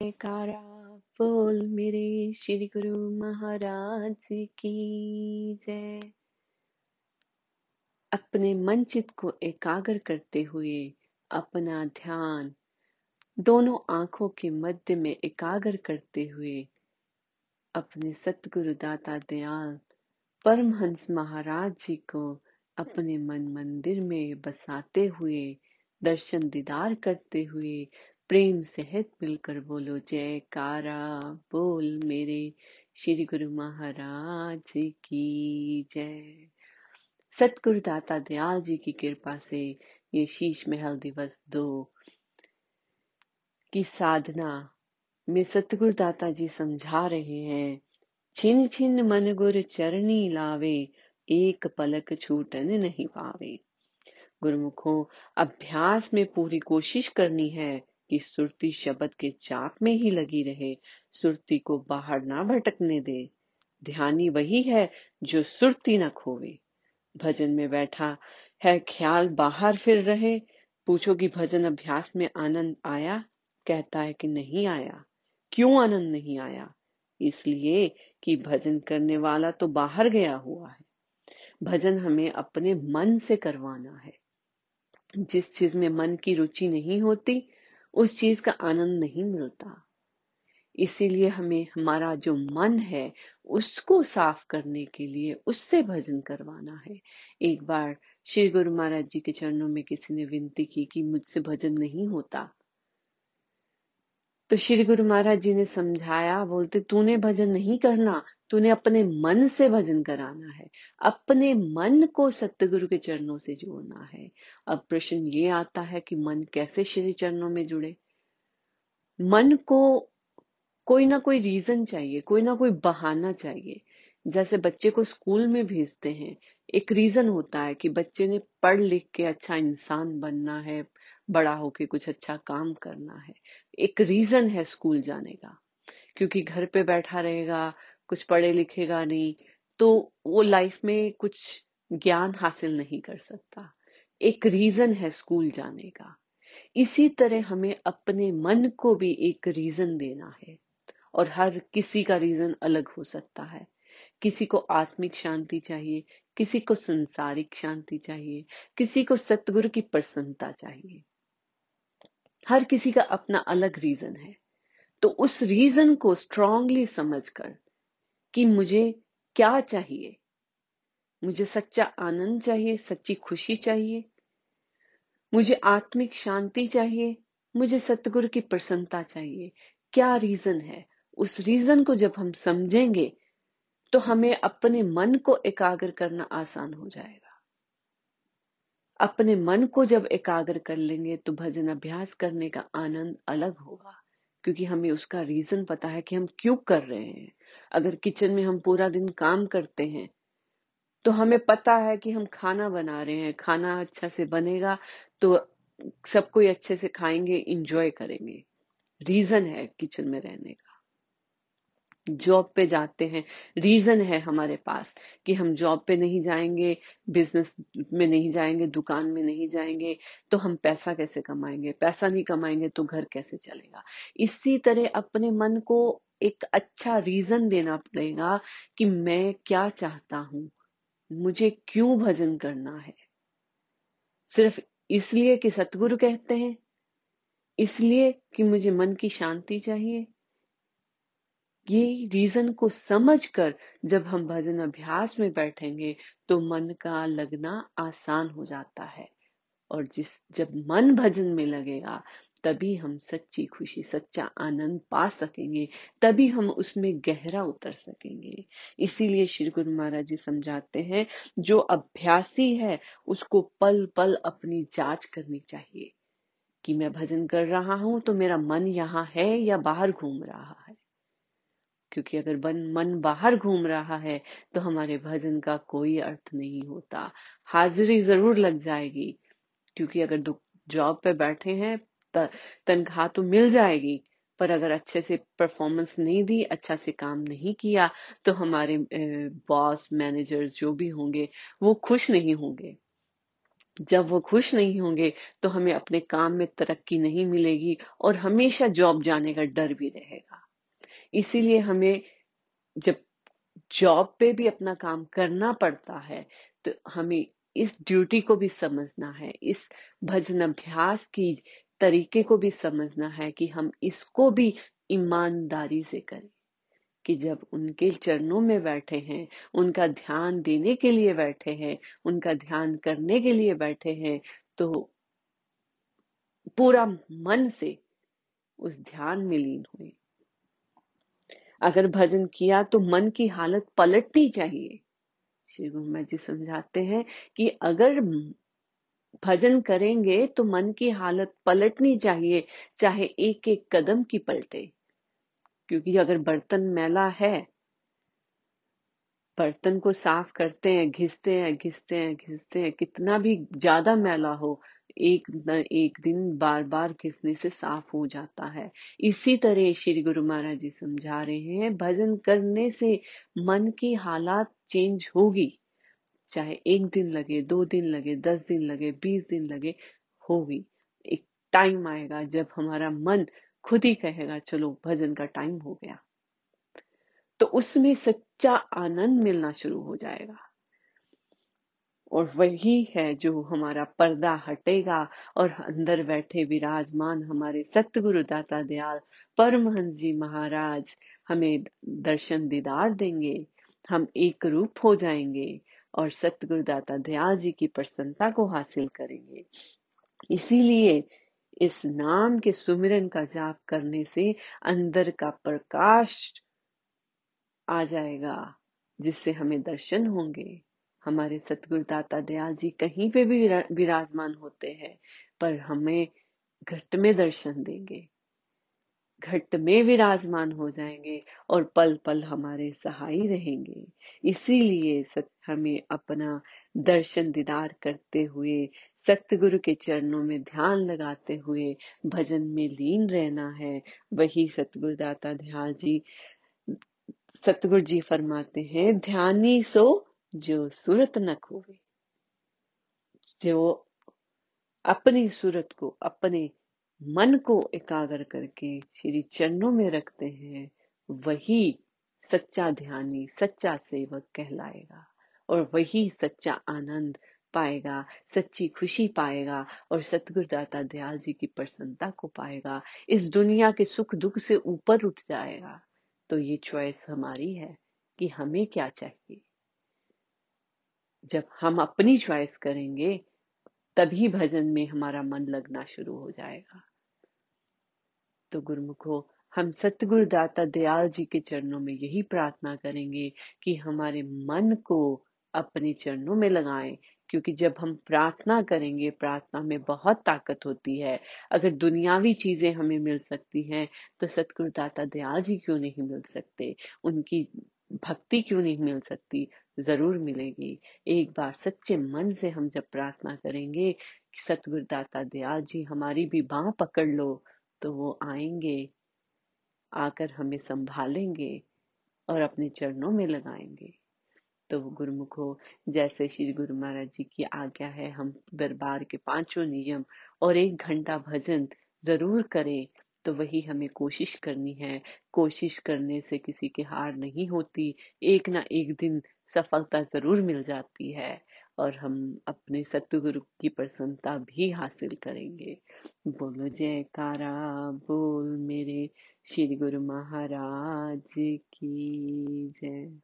जयकारा बोल मेरे श्री गुरु महाराज की जय। अपने मन चित को एकाग्र करते हुए अपना ध्यान दोनों आँखों के मध्य में एकाग्र करते हुए अपने सतगुरु दाता दयाल परमहंस महाराज जी को अपने मन मंदिर में बसाते हुए दर्शन दीदार करते हुए प्रेम सहित मिलकर बोलो जय कारा बोल मेरे श्री गुरु महाराज की जय। सतगुरु दाता दयाल जी की कृपा से ये शीश महल दिवस दो की साधना में सतगुरु दाता जी समझा रहे हैं। छिन छिन मन गुर चरणी लावे, एक पलक छूटन नहीं पावे। गुरुमुखों, अभ्यास में पूरी कोशिश करनी है। कि सुरती शब्द के जाप में ही लगी रहे, सुरती को बाहर ना भटकने दे। ध्यानी वही है जो सुरती न खोवे। भजन में बैठा है ख्याल बाहर फिर रहे। पूछो कि भजन अभ्यास में आनंद आया? कहता है कि नहीं आया। क्यों आनंद नहीं आया? इसलिए कि भजन करने वाला तो बाहर गया हुआ है। भजन हमें अपने मन से करवाना है। जिस चीज़ में मन की रुचि नहीं होती उस चीज़ का आनंद नहीं मिलता। इसीलिए हमें, हमारा जो मन है, उसको साफ़ करने के लिए उससे भजन करवाना है। एक बार श्री गुरु महाराज जी के चरणों में किसी ने विनती की कि मुझसे भजन नहीं होता। तो श्री गुरु महाराज जी ने समझाया, बोलते, तूने भजन नहीं करना, तूने अपने मन से भजन कराना है। अपने मन को सत्यगुरु के चरणों से जोड़ना है। अब प्रश्न ये आता है कि मन कैसे श्री चरणों में जुड़े? मन को कोई ना कोई रीजन चाहिए, कोई ना कोई बहाना चाहिए। जैसे बच्चे को स्कूल में भेजते हैं, एक रीजन होता है कि बच्चे ने पढ़ लिख के अच्छा इंसान बनना है, बड़ा होके कुछ अच्छा काम करना है। एक रीजन है स्कूल जाने का। क्योंकि घर पे बैठा रहेगा, कुछ पढ़े लिखेगा नहीं तो वो लाइफ में कुछ ज्ञान हासिल नहीं कर सकता। एक रीजन है स्कूल जाने का। इसी तरह हमें अपने मन को भी एक रीजन देना है। और हर किसी का रीजन अलग हो सकता है। किसी को आत्मिक शांति चाहिए, किसी को संसारिक शांति चाहिए, किसी को सतगुरु की प्रसन्नता चाहिए। हर किसी का अपना अलग रीजन है। तो उस रीजन को स्ट्रांगली समझकर कि मुझे क्या चाहिए? मुझे सच्चा आनंद चाहिए, सच्ची खुशी चाहिए? मुझे आत्मिक शांति चाहिए? मुझे सतगुरु की प्रसन्नता चाहिए? क्या रीजन है? उस रीजन को जब हम समझेंगे तो हमें अपने मन को एकाग्र करना आसान हो जाएगा। अपने मन को जब एकाग्र कर लेंगे तो भजन अभ्यास करने का आनंद अलग होगा, क्योंकि हमें उसका रीजन पता है कि हम क्यों कर रहे हैं। अगर किचन में हम पूरा दिन काम करते हैं तो हमें पता है कि हम खाना बना रहे हैं, खाना अच्छा से बनेगा तो सब कोई अच्छे से खाएँगे इंजॉय करेंगे। रीजन है किचन में रहने का। जॉब पे जाते हैं। रीजन है हमारे पास कि हम जॉब पे नहीं जाएँगे बिज़नेस में नहीं जाएँगे, दुकान में नहीं जाएँगे तो हम पैसा कैसे कमाएँगे? पैसा नहीं कमाएँगे तो घर कैसे चलेगा? इसी तरह अपने मन को एक अच्छा रीजन देना पड़ेगा कि मैं क्या चाहता हूँ? मुझे क्यों भजन करना है? सिर्फ़ इसलिए कि सतगुरु कहते हैं? इसलिए कि मुझे मन की शांति चाहिए? ये रीजन को समझकर जब हम भजन अभ्यास में बैठेंगे तो मन का लगना आसान हो जाता है। और जिस, जब मन भजन में लगेगा, तभी हम सच्ची खुशी, सच्चा आनंद पा सकेंगे, तभी हम उसमें गहरा उतर सकेंगे। इसीलिए श्री गुरु महाराज जी समझाते हैं, जो अभ्यासी है, उसको पल पल अपनी जाँच करनी चाहिए कि मैं भजन कर रहा हूँ तो मेरा मन यहाँ है या बाहर घूम रहा है। क्योंकि अगर मन मन बाहर घूम रहा है तो हमारे भजन का कोई अर्थ नहीं होता। हाजिरी ज़रूर लग जाएगी, क्योंकि अगर जॉब पे बैठे हैं तनख्वाह तो मिल जाएगी, पर अगर अच्छे से परफॉर्मेंस नहीं दी अच्छा से काम नहीं किया तो हमारे बॉस मैनेजर्स जो भी होंगे, वो खुश नहीं होंगे। जब वो खुश नहीं होंगे तो हमें अपने काम में तरक्की नहीं मिलेगी, और हमेशा जॉब जाने का डर भी रहेगा। इसीलिए हमें जब जॉब पे भी अपना काम करना पड़ता है तो हमें इस ड्यूटी को भी समझना है, इस भजन अभ्यास की तरीके को भी समझना है कि हम इसको भी ईमानदारी से करें, कि जब उनके चरणों में बैठे हैं, उनका ध्यान देने के लिए बैठे हैं, उनका ध्यान करने के लिए बैठे हैं तो पूरा मन से उस ध्यान में लीन हुए। अगर भजन किया तो मन की हालत पलटनी चाहिए। श्री गुरु जी समझाते हैं कि अगर भजन करेंगे तो मन की हालत पलटनी चाहिए, चाहे एक एक कदम की पलटे। क्योंकि अगर बर्तन मैला है बर्तन को साफ़ करते हैं, घिसते हैं घिसते हैं घिसते हैं। कितना भी ज़्यादा मैला हो, एक न, एक दिन बार बार घिसने से साफ़ हो जाता है। इसी तरह श्री गुरु महाराज जी समझा रहे हैं, भजन करने से मन की हालात चेंज होगी। चाहे एक दिन लगे, दो दिन लगे, दस दिन लगे, बीस दिन लगे, होगी। एक टाइम आएगा जब हमारा मन खुद ही कहेगा, चलो, भजन का टाइम हो गया। तो उसमें सच्चा आनंद मिलना शुरू हो जाएगा। और वही है जो हमारा पर्दा हटेगा और अंदर बैठे विराजमान हमारे सतगुरु दाता दयाल परमहंस जी महाराज हमें दर्शन दीदार देंगे। हम एक रूप हो जाएँगे और सतगुरु दाता दयाल जी की प्रसन्नता को हासिल करेंगे। इसीलिए इस नाम के सुमिरन का जाप करने से अंदर का प्रकाश आ जाएगा, जिससे हमें दर्शन होंगे। हमारे सतगुरु दाता दयाल जी कहीं पे भी विराजमान होते हैं, पर हमें घट में दर्शन देंगे। घट में विराजमान हो जाएँगे और पल पल हमारे सहाय रहेंगे। इसीलिए हमें अपना दर्शन दीदार करते हुए, सतगुरु के चरणों में ध्यान लगाते हुए, भजन में लीन रहना है। वही सतगुरु दाता ध्यान जी सतगुरु जी फरमाते हैं, ध्यानी सो जो सूरत न खोवे। जो अपनी सूरत को, अपने मन को एकाग्र करके श्री चरणों में रखते हैं, वही सच्चा ध्यानी, सच्चा सेवक कहलाएगा और वही सच्चा आनंद पाएगा, सच्ची खुशी पाएगा और सतगुरु दाता दयाल जी की प्रसन्नता को पाएगा। इस दुनिया के सुख दुख से ऊपर उठ जाएगा। तो ये चॉइस हमारी है कि हमें क्या चाहिए। जब हम अपनी चॉइस करेंगे, तभी भजन में हमारा मन लगना शुरू हो जाएगा। तो गुरुमुखो, हम सतगुरु दाता दयाल जी के चरणों में यही प्रार्थना करेंगे कि हमारे मन को अपने चरणों में लगाएँ क्योंकि जब हम प्रार्थना करेंगे, प्रार्थना में बहुत ताकत होती है। अगर दुनियावी चीज़ें हमें मिल सकती हैं तो सतगुरु दाता दयाल जी क्यों नहीं मिल सकते? उनकी भक्ति क्यों नहीं मिल सकती? ज़रूर मिलेगी। एक बार सच्चे मन से हम जब प्रार्थना करेंगे कि सतगुरु दाता दयाल जी, हमारी भी बाह पकड़ लो तो वो आएँगे, आकर हमें संभालेंगे और अपने चरणों में लगाएँगे। तो गुरुमुखो, जैसे श्री गुरु महाराज जी की आज्ञा है, हम दरबार के पाँचों नियम और एक घंटा भजन ज़रूर करें तो वही हमें कोशिश करनी है। कोशिश करने से किसी की हार नहीं होती, एक ना एक दिन सफलता ज़रूर मिल जाती है और हम अपने सतगुरु की प्रसन्नता भी हासिल करेंगे। बोलो, जयकारा, बोल मेरे श्री गुरु महाराज की जय।